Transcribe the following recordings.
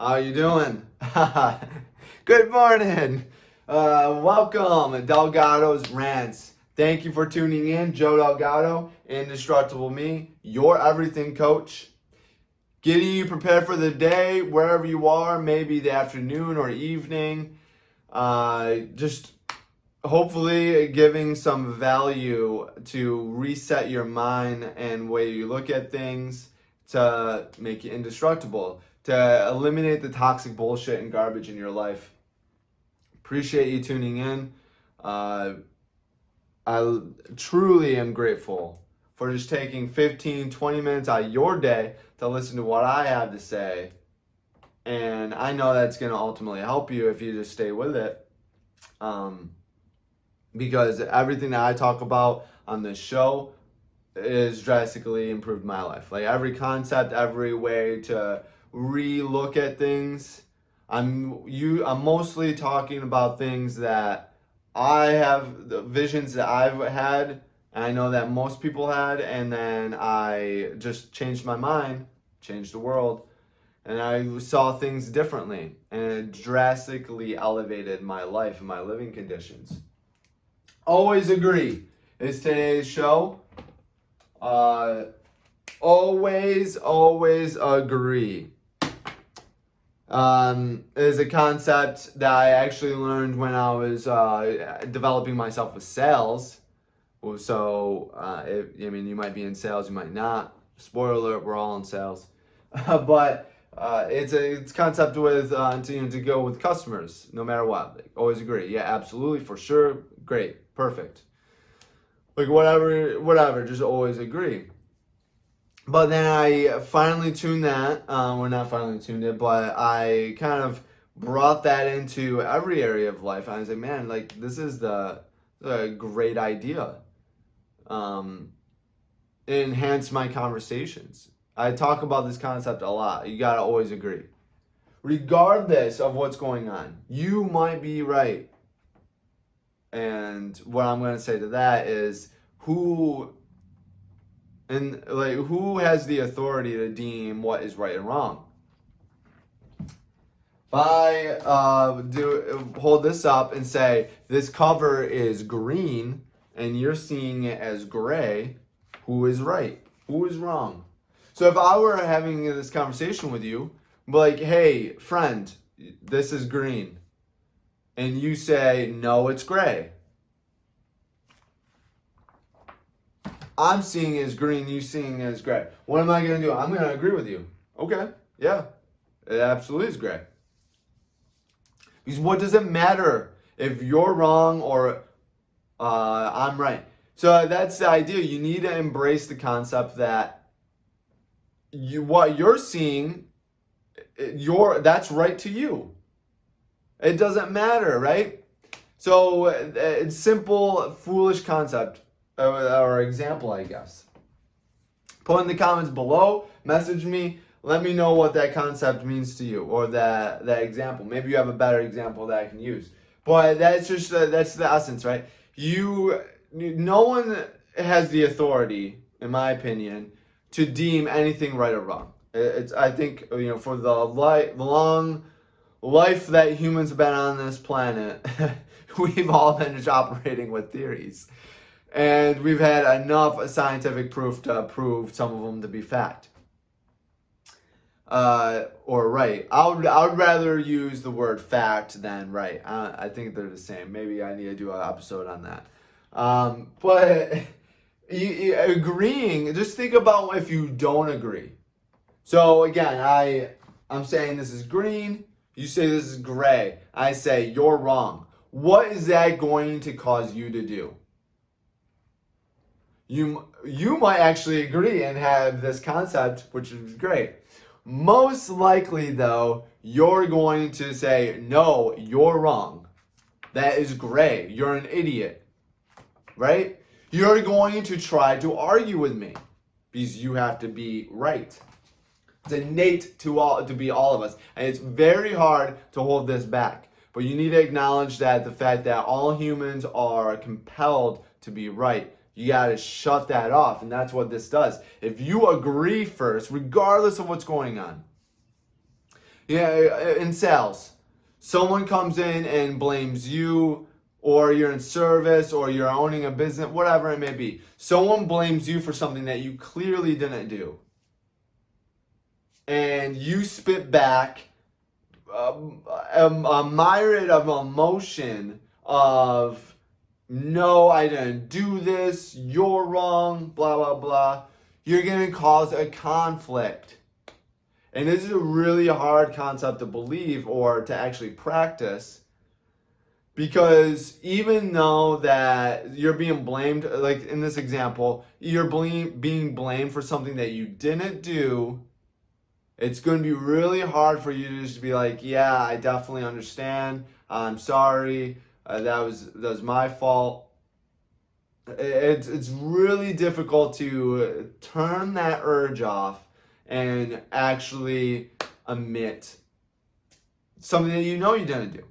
How are you doing? Good morning. Uh, welcome, Delgado's Rants. Thank you for tuning in. Joe Delgado, Indestructible Me, your everything coach. Getting you prepared for the day, wherever you are, maybe the afternoon or evening. Uh, just hopefully giving some value to reset your mind and way you look at things to make you indestructible, to eliminate the toxic bullshit and garbage in your life. Appreciate you tuning in. Uh, I truly am grateful for just taking 15, 20 minutes out of your day to listen to what I have to say. And I know that's going to ultimately help you if you just stay with it. Um, because everything that I talk about on this show is drastically improved my life. Like every concept, every way to re-look at things I'm you I'm mostly talking about things that I have the visions that I've had and I know that most people had and then I just changed my mind, changed the world and I saw things differently and it drastically elevated my life and my living conditions. Always agree is today's show. Uh, always, always agree um, is a concept that I actually learned when I was uh, developing myself with sales. So, uh, I mean, you might be in sales, you might not. Spoiler alert, we're all in sales. but uh, it's a it's concept with uh, to, you know, to go with customers, no matter what. Like, always agree. Yeah, absolutely, for sure. Great, perfect. Like whatever, whatever. Just always agree. But then I finally tuned that. Uh, well, not finally tuned it, but I kind of brought that into every area of life. I was like, man, like this is the, the great idea. Um, it enhanced my conversations. I talk about this concept a lot. You gotta always agree. Regardless of what's going on, you might be right. And what I'm gonna say to that is who and like, who has the authority to deem what is right and wrong? If I uh, do hold this up and say this cover is green and you're seeing it as gray, who is right? Who is wrong? So if I were having this conversation with you, like, hey, friend, this is green, and you say, no, it's gray. I'm seeing as green, you seeing as gray. What am I going to do? I'm going to agree with you. Okay, yeah, it absolutely is gray. Because what does it matter if you're wrong or uh, I'm right? So that's the idea. You need to embrace the concept that you what you're seeing, your that's right to you. It doesn't matter, right? So uh, it's simple, foolish concept or example, I guess. Put in the comments below, message me, let me know what that concept means to you or that that example. Maybe you have a better example that I can use. But that's just uh, that's the essence, right? You no one has the authority, in my opinion, to deem anything right or wrong. It's I think you know for the long life that humans have been on this planet, we've all been just operating with theories and we've had enough scientific proof to prove some of them to be fact. Uh, or right. I would, I would rather use the word fact than right. I, I think they're the same. Maybe I need to do an episode on that. Um, but you, you, agreeing, just think about if you don't agree. So again, I I'm saying this is green. You say this is gray. I say you're wrong. What is that going to cause you to do? You you might actually agree and have this concept, which is great. Most likely, though, you're going to say, no, you're wrong. That is gray. You're an idiot. Right? You're going to try to argue with me because you have to be right. It's innate to all to be all of us. And it's very hard to hold this back. But you need to acknowledge that the fact that all humans are compelled to be right you got to shut that off. And that's what this does. If you agree first, regardless of what's going on, Yeah, in sales, someone comes in and blames you, or you're in service, or you're owning a business, whatever it may be. Someone blames you for something that you clearly didn't do. And you spit back um, a, a myriad of emotion of, no, I didn't do this, you're wrong, blah, blah, blah. You're to cause a conflict. And this is a really hard concept to believe or to actually practice because even though that you're being blamed like in this example you're being blamed for something that you didn't do it's going to be really hard for you to just be like yeah i definitely understand i'm sorry uh, that was that was my fault it's it's really difficult to turn that urge off and actually admit something that you know you didn't do.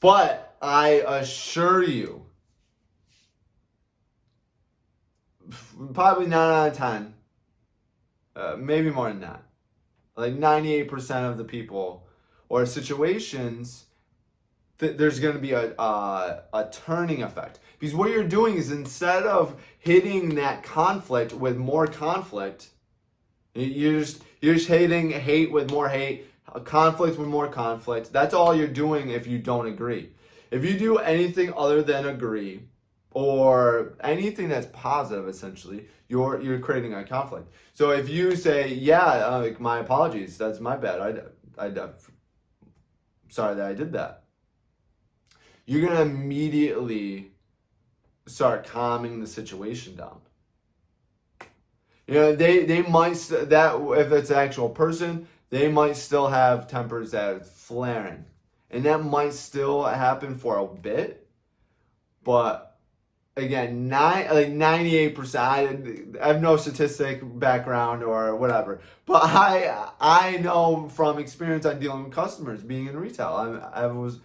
But I assure you, probably 9 out of 10, uh, maybe more than that, like 98% of the people or situations, th- there's going to be a, a, a turning effect. Because what you're doing is instead of hitting that conflict with more conflict, you're just, you're just hating hate with more hate, conflict with more conflict. That's all you're doing if you don't agree. If you do anything other than agree, or anything that's positive, essentially, you're you're creating a conflict. So if you say, "Yeah, uh, my apologies, that's my bad. I, I, I, sorry that I did that," you're gonna immediately start calming the situation down. You know, they they might that if it's an actual person, they might still have tempers that are flaring, and that might still happen for a bit. But again, nine like ninety eight percent. I have no statistic background or whatever, but I I know from experience on dealing with customers being in retail. I, I was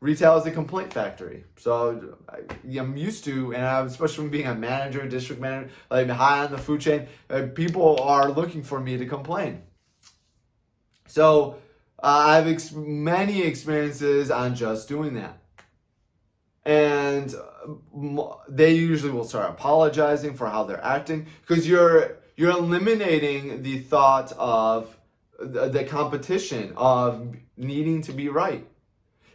retail is a complaint factory. So I'm used to, and I'm, especially from being a manager, district manager, like high on the food chain, uh, people are looking for me to complain. So uh, I have ex- many experiences on just doing that. And they usually will start apologizing for how they're acting because you're you're eliminating the thought of the, the competition of needing to be right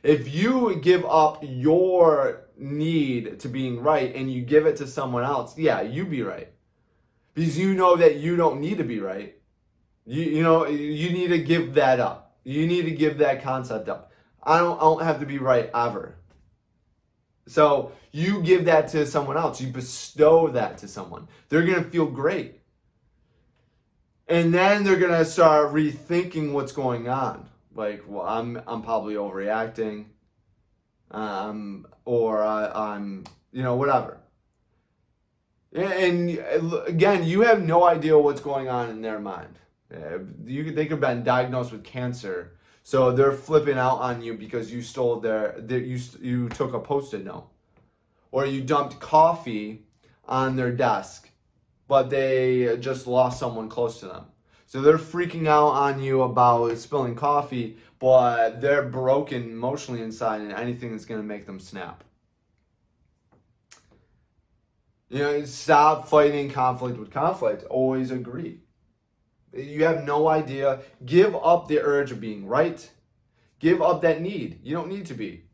if you give up your need to being right and you give it to someone else, yeah, you be right. Because you know that you don't need to be right. You, you know, you need to give that up. You need to give that concept up. I don't, I don't have to be right ever. So you give that to someone else. You bestow that to someone. They're going to feel great. And then they're going to start rethinking what's going on like well i'm i'm probably overreacting. Um or I, i'm you know whatever. And again you have no idea what's going on in their mind. You they could have been diagnosed with cancer so they're flipping out on you because you stole their, their you you took a post-it note. Or you dumped coffee on their desk but they just lost someone close to them so they're freaking out on you about spilling coffee, but they're broken emotionally inside and anything that's going to make them snap. You know, stop fighting conflict with conflict. Always agree. You have no idea. Give up the urge of being right. Give up that need. You don't need to be.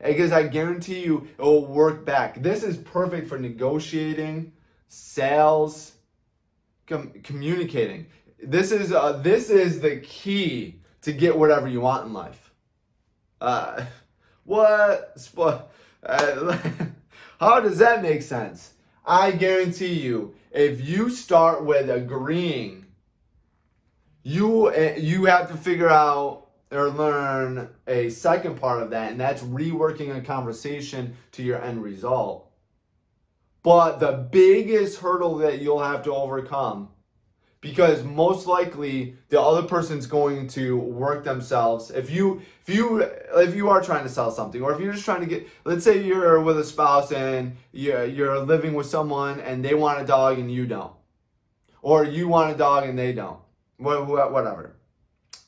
Because I guarantee you it will work back. This is perfect for negotiating, sales, com- communicating. This is uh, this is the key to get whatever you want in life. Uh, what? Uh, how does that make sense? I guarantee you, if you start with agreeing, you eh, you have to figure out or learn a second part of that, and that's reworking a conversation to your end result. But the biggest hurdle that you'll have to overcome because most likely the other person's going to work themselves. If you if you if you are trying to sell something or if you're just trying to get let's say you're with a spouse and you're, you're living with someone and they want a dog and you don't. Or you want a dog and they don't. Whatever.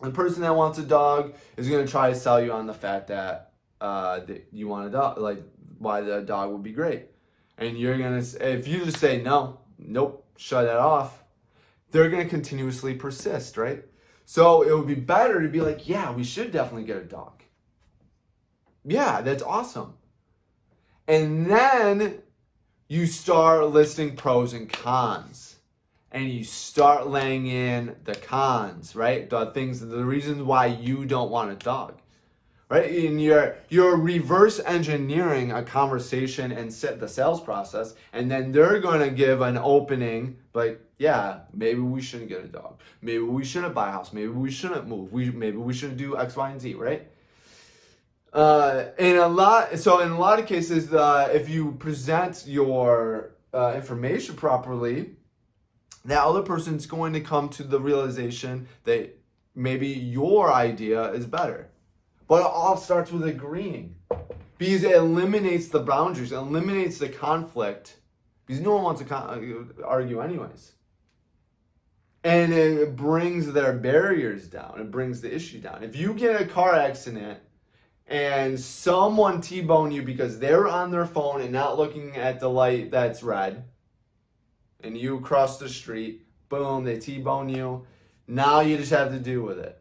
The person that wants a dog is going to try to sell you on the fact that, uh, that you want a dog, like why the dog would be great. And you're going to, if you just say no, nope, shut that off, they're going to continuously persist, right? So it would be better to be like, yeah, we should definitely get a dog. Yeah, that's awesome. And then you start listing pros and cons. And you start laying in the cons, right? The things, the reasons why you don't want a dog. Right? And you're you're reverse engineering a conversation and set the sales process, and then they're gonna give an opening, like, yeah, maybe we shouldn't get a dog. Maybe we shouldn't buy a house. Maybe we shouldn't move. We maybe we shouldn't do X, Y, and Z, right? Uh, in a lot, so in a lot of cases, uh, if you present your uh, information properly, that other person's going to come to the realization that maybe your idea is better. But it all starts with agreeing because it eliminates the boundaries, eliminates the conflict because no one wants to con- uh, argue, anyways. And it brings their barriers down, it brings the issue down. If you get a car accident, and someone T-bone you because they're on their phone and not looking at the light that's red, and you cross the street, boom, they T-bone you. Now you just have to deal with it.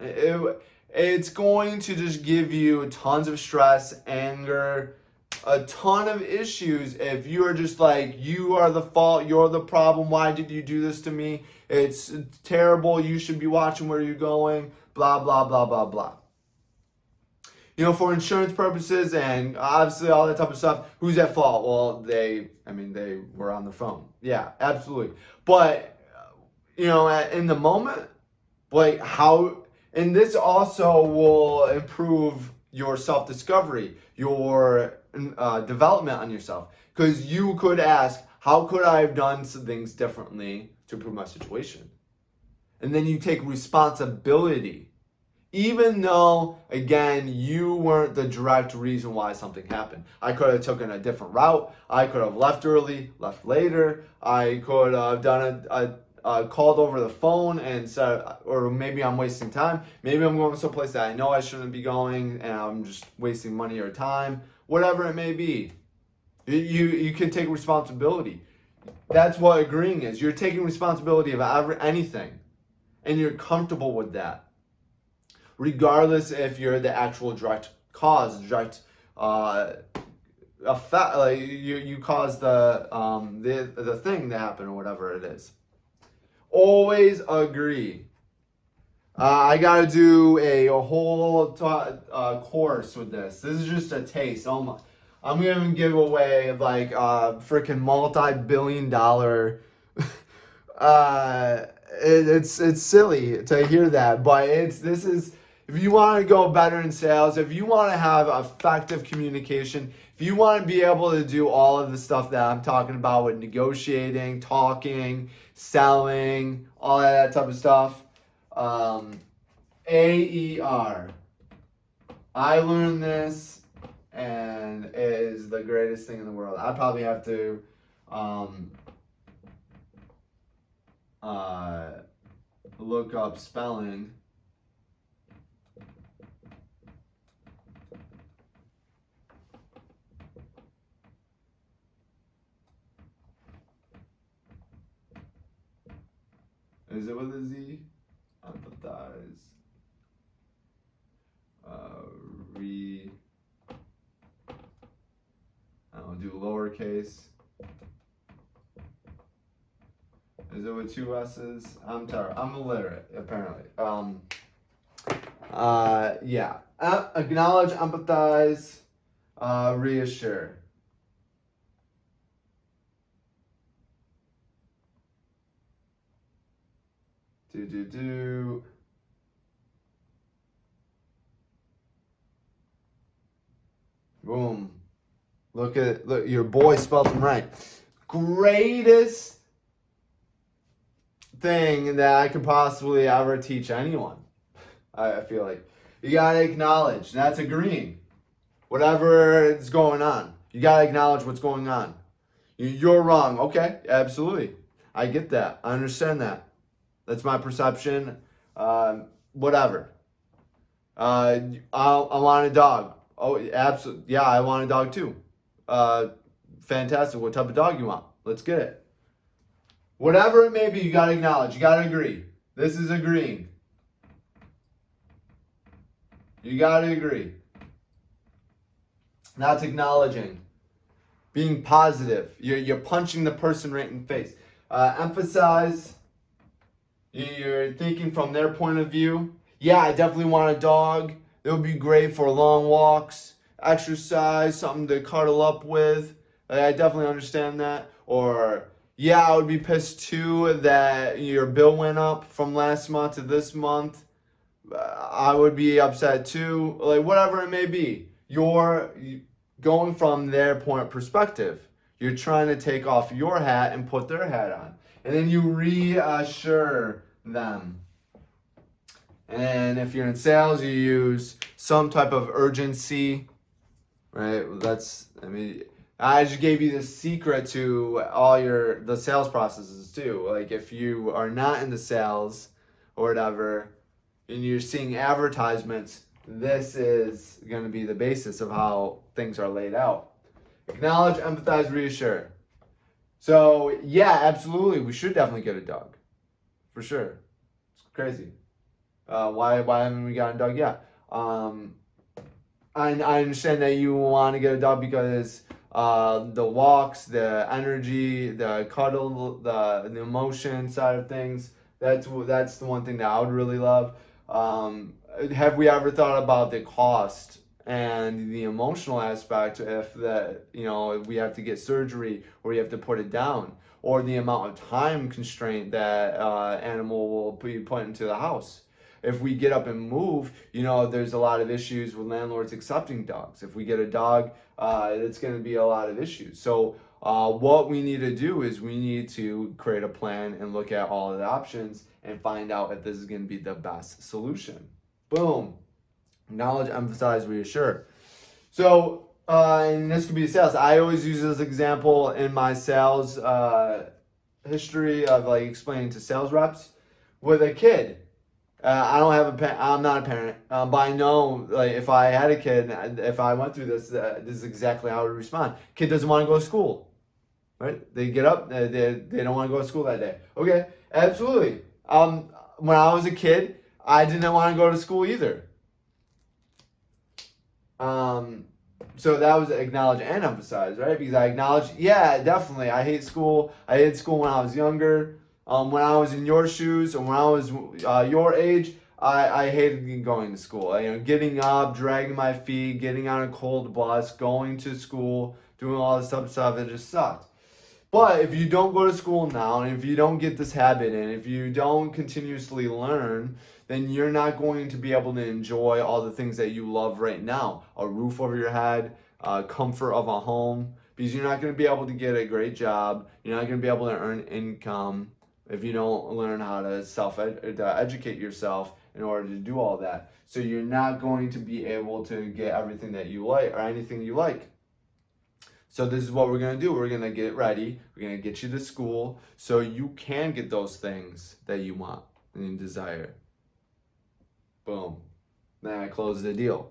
it. It's going to just give you tons of stress, anger, a ton of issues if you are just like, you are the fault, you're the problem, why did you do this to me? It's terrible, you should be watching where you're going, blah, blah, blah, blah, blah you know, for insurance purposes and obviously all that type of stuff, who's at fault? Well, they, I mean, they were on the phone. Yeah, absolutely. But, you know, in the moment, like how, and this also will improve your self discovery, your uh, development on yourself. Because you could ask, how could I have done some things differently to improve my situation? And then you take responsibility even though again you weren't the direct reason why something happened i could have taken a different route i could have left early left later i could have done a, a, a called over the phone and said or maybe i'm wasting time. Maybe i'm going someplace that i know i shouldn't be going and i'm just wasting money or time. Whatever it may be. You you can take responsibility. That's what agreeing is. You're taking responsibility of every, anything. And you're comfortable with that. Regardless if you're the actual direct cause, direct uh, effect, like you you cause the um the the thing to happen or whatever it is. Always agree. Uh, I gotta do a, a whole uh, course with this. This is just a taste. Oh. I'm gonna give away like a uh, freaking multi-billion dollar. uh, it, it's it's silly to hear that, but it's this is if you want to go better in sales, if you want to have effective communication, if you want to be able to do all of the stuff that I'm talking about with negotiating, talking, selling, all that type of stuff, um, AER. I learned this and it is the greatest thing in the world. I probably have to um, uh, look up spelling Is it with a Z? Empathize. Uh, re. I'll do lowercase. Is it with two S's? I'm terrible. I'm illiterate, apparently. Um, uh, yeah. Uh, acknowledge, empathize, uh, reassure. Do, do, do. Boom. Look at look your boy spelled them right. Greatest thing that I could possibly ever teach anyone. I, feel like. You gotta acknowledge. That's agreeing. Whatever is going on. You gotta acknowledge what's going on. You're wrong. Okay, absolutely. I get that. I understand that. That's my perception. Um, whatever. Uh, I, I want a dog. Oh, absolutely. Yeah, I want a dog too. Uh, fantastic. What type of dog you want? Let's get it. Whatever it may be, you got to acknowledge. You got to agree. This is agreeing. You got to agree. That's acknowledging. Being positive. You're, you're punching the person right in the face. Uh, emphasize. You're thinking from their point of view. Yeah, I definitely want a dog. It would be great for long walks, exercise, something to cuddle up with. I definitely understand that. Or, yeah, I would be pissed too that your bill went up from last month to this month. I would be upset too. Like, whatever it may be. You're going from their point of perspective. You're trying to take off your hat and put their hat on. And then you reassure them. And if you're in sales, you use some type of urgency, right? That's, I mean, I just gave you the secret to all your, the sales processes too. Like if you are not in the sales or whatever, and you're seeing advertisements, this is going to be the basis of how things are laid out. Acknowledge, empathize, reassure. So, yeah, absolutely. We should definitely get a dog. For sure. It's crazy. Uh, why, why haven't we gotten a dog yet? Um, I, I understand that you want to get a dog because uh, the walks, the energy, the cuddle, the, the emotion side of things. That's that's the one thing that I would really love. Um, have we ever thought about the cost and the emotional aspect if that you know we have to get surgery or you have to put it down or the amount of time constraint that uh, animal will be put into the house. If we get up and move you know there's a lot of issues with landlords accepting dogs. If we get a dog uh, it's going to be a lot of issues. So uh, what we need to do is we need to create a plan and look at all of the options and find out if this is going to be the best solution. Boom Knowledge, emphasize, reassure. So, uh, and this could be sales. I always use this example in my sales uh, history of like explaining to sales reps with a kid. Uh, I don't have a pa- I'm not a parent, um, but I know like if I had a kid, if I went through this, uh, this is exactly how I would respond. Kid doesn't want to go to school, right? They get up, they they, they don't want to go to school that day. Okay, absolutely. Um, when I was a kid, I didn't want to go to school either. Um, so that was acknowledge and emphasize, right? Because I acknowledge, yeah, definitely. I hate school. I hated school when I was younger. Um, when I was in your shoes and when I was uh, your age, I, I hated going to school. You know, getting up, dragging my feet, getting on a cold bus, going to school, doing all this stuff, stuff. It just sucked. But if you don't go to school now, and if you don't get this habit and if you don't continuously learn, then you're not going to be able to enjoy all the things that you love right now. A roof over your head, uh, comfort of a home, because you're not going to be able to get a great job. You're not going to be able to earn income if you don't learn how to self to educate yourself in order to do all that. So you're not going to be able to get everything that you like or anything you like. So this is what we're gonna do. We're gonna get ready. We're gonna get you to school so you can get those things that you want and desire. Boom. Then I close the deal.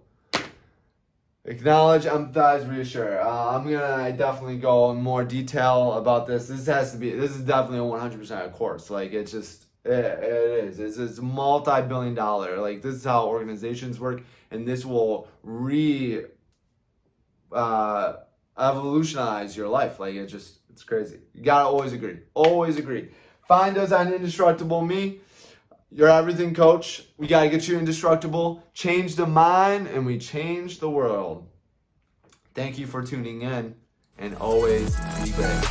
Acknowledge, empathize, reassure. Uh, I'm gonna definitely go in more detail about this. This has to be. This is definitely a 100% course. Like it's just. It, it is. It's, it's multi-billion dollar. Like this is how organizations work, and this will re. Uh, evolutionize your life. Like it just, it's crazy. You gotta always agree. Always agree. Find us on Indestructible Me. Your everything coach. We gotta get you indestructible. Change the mind, and we change the world. Thank you for tuning in, and always be great.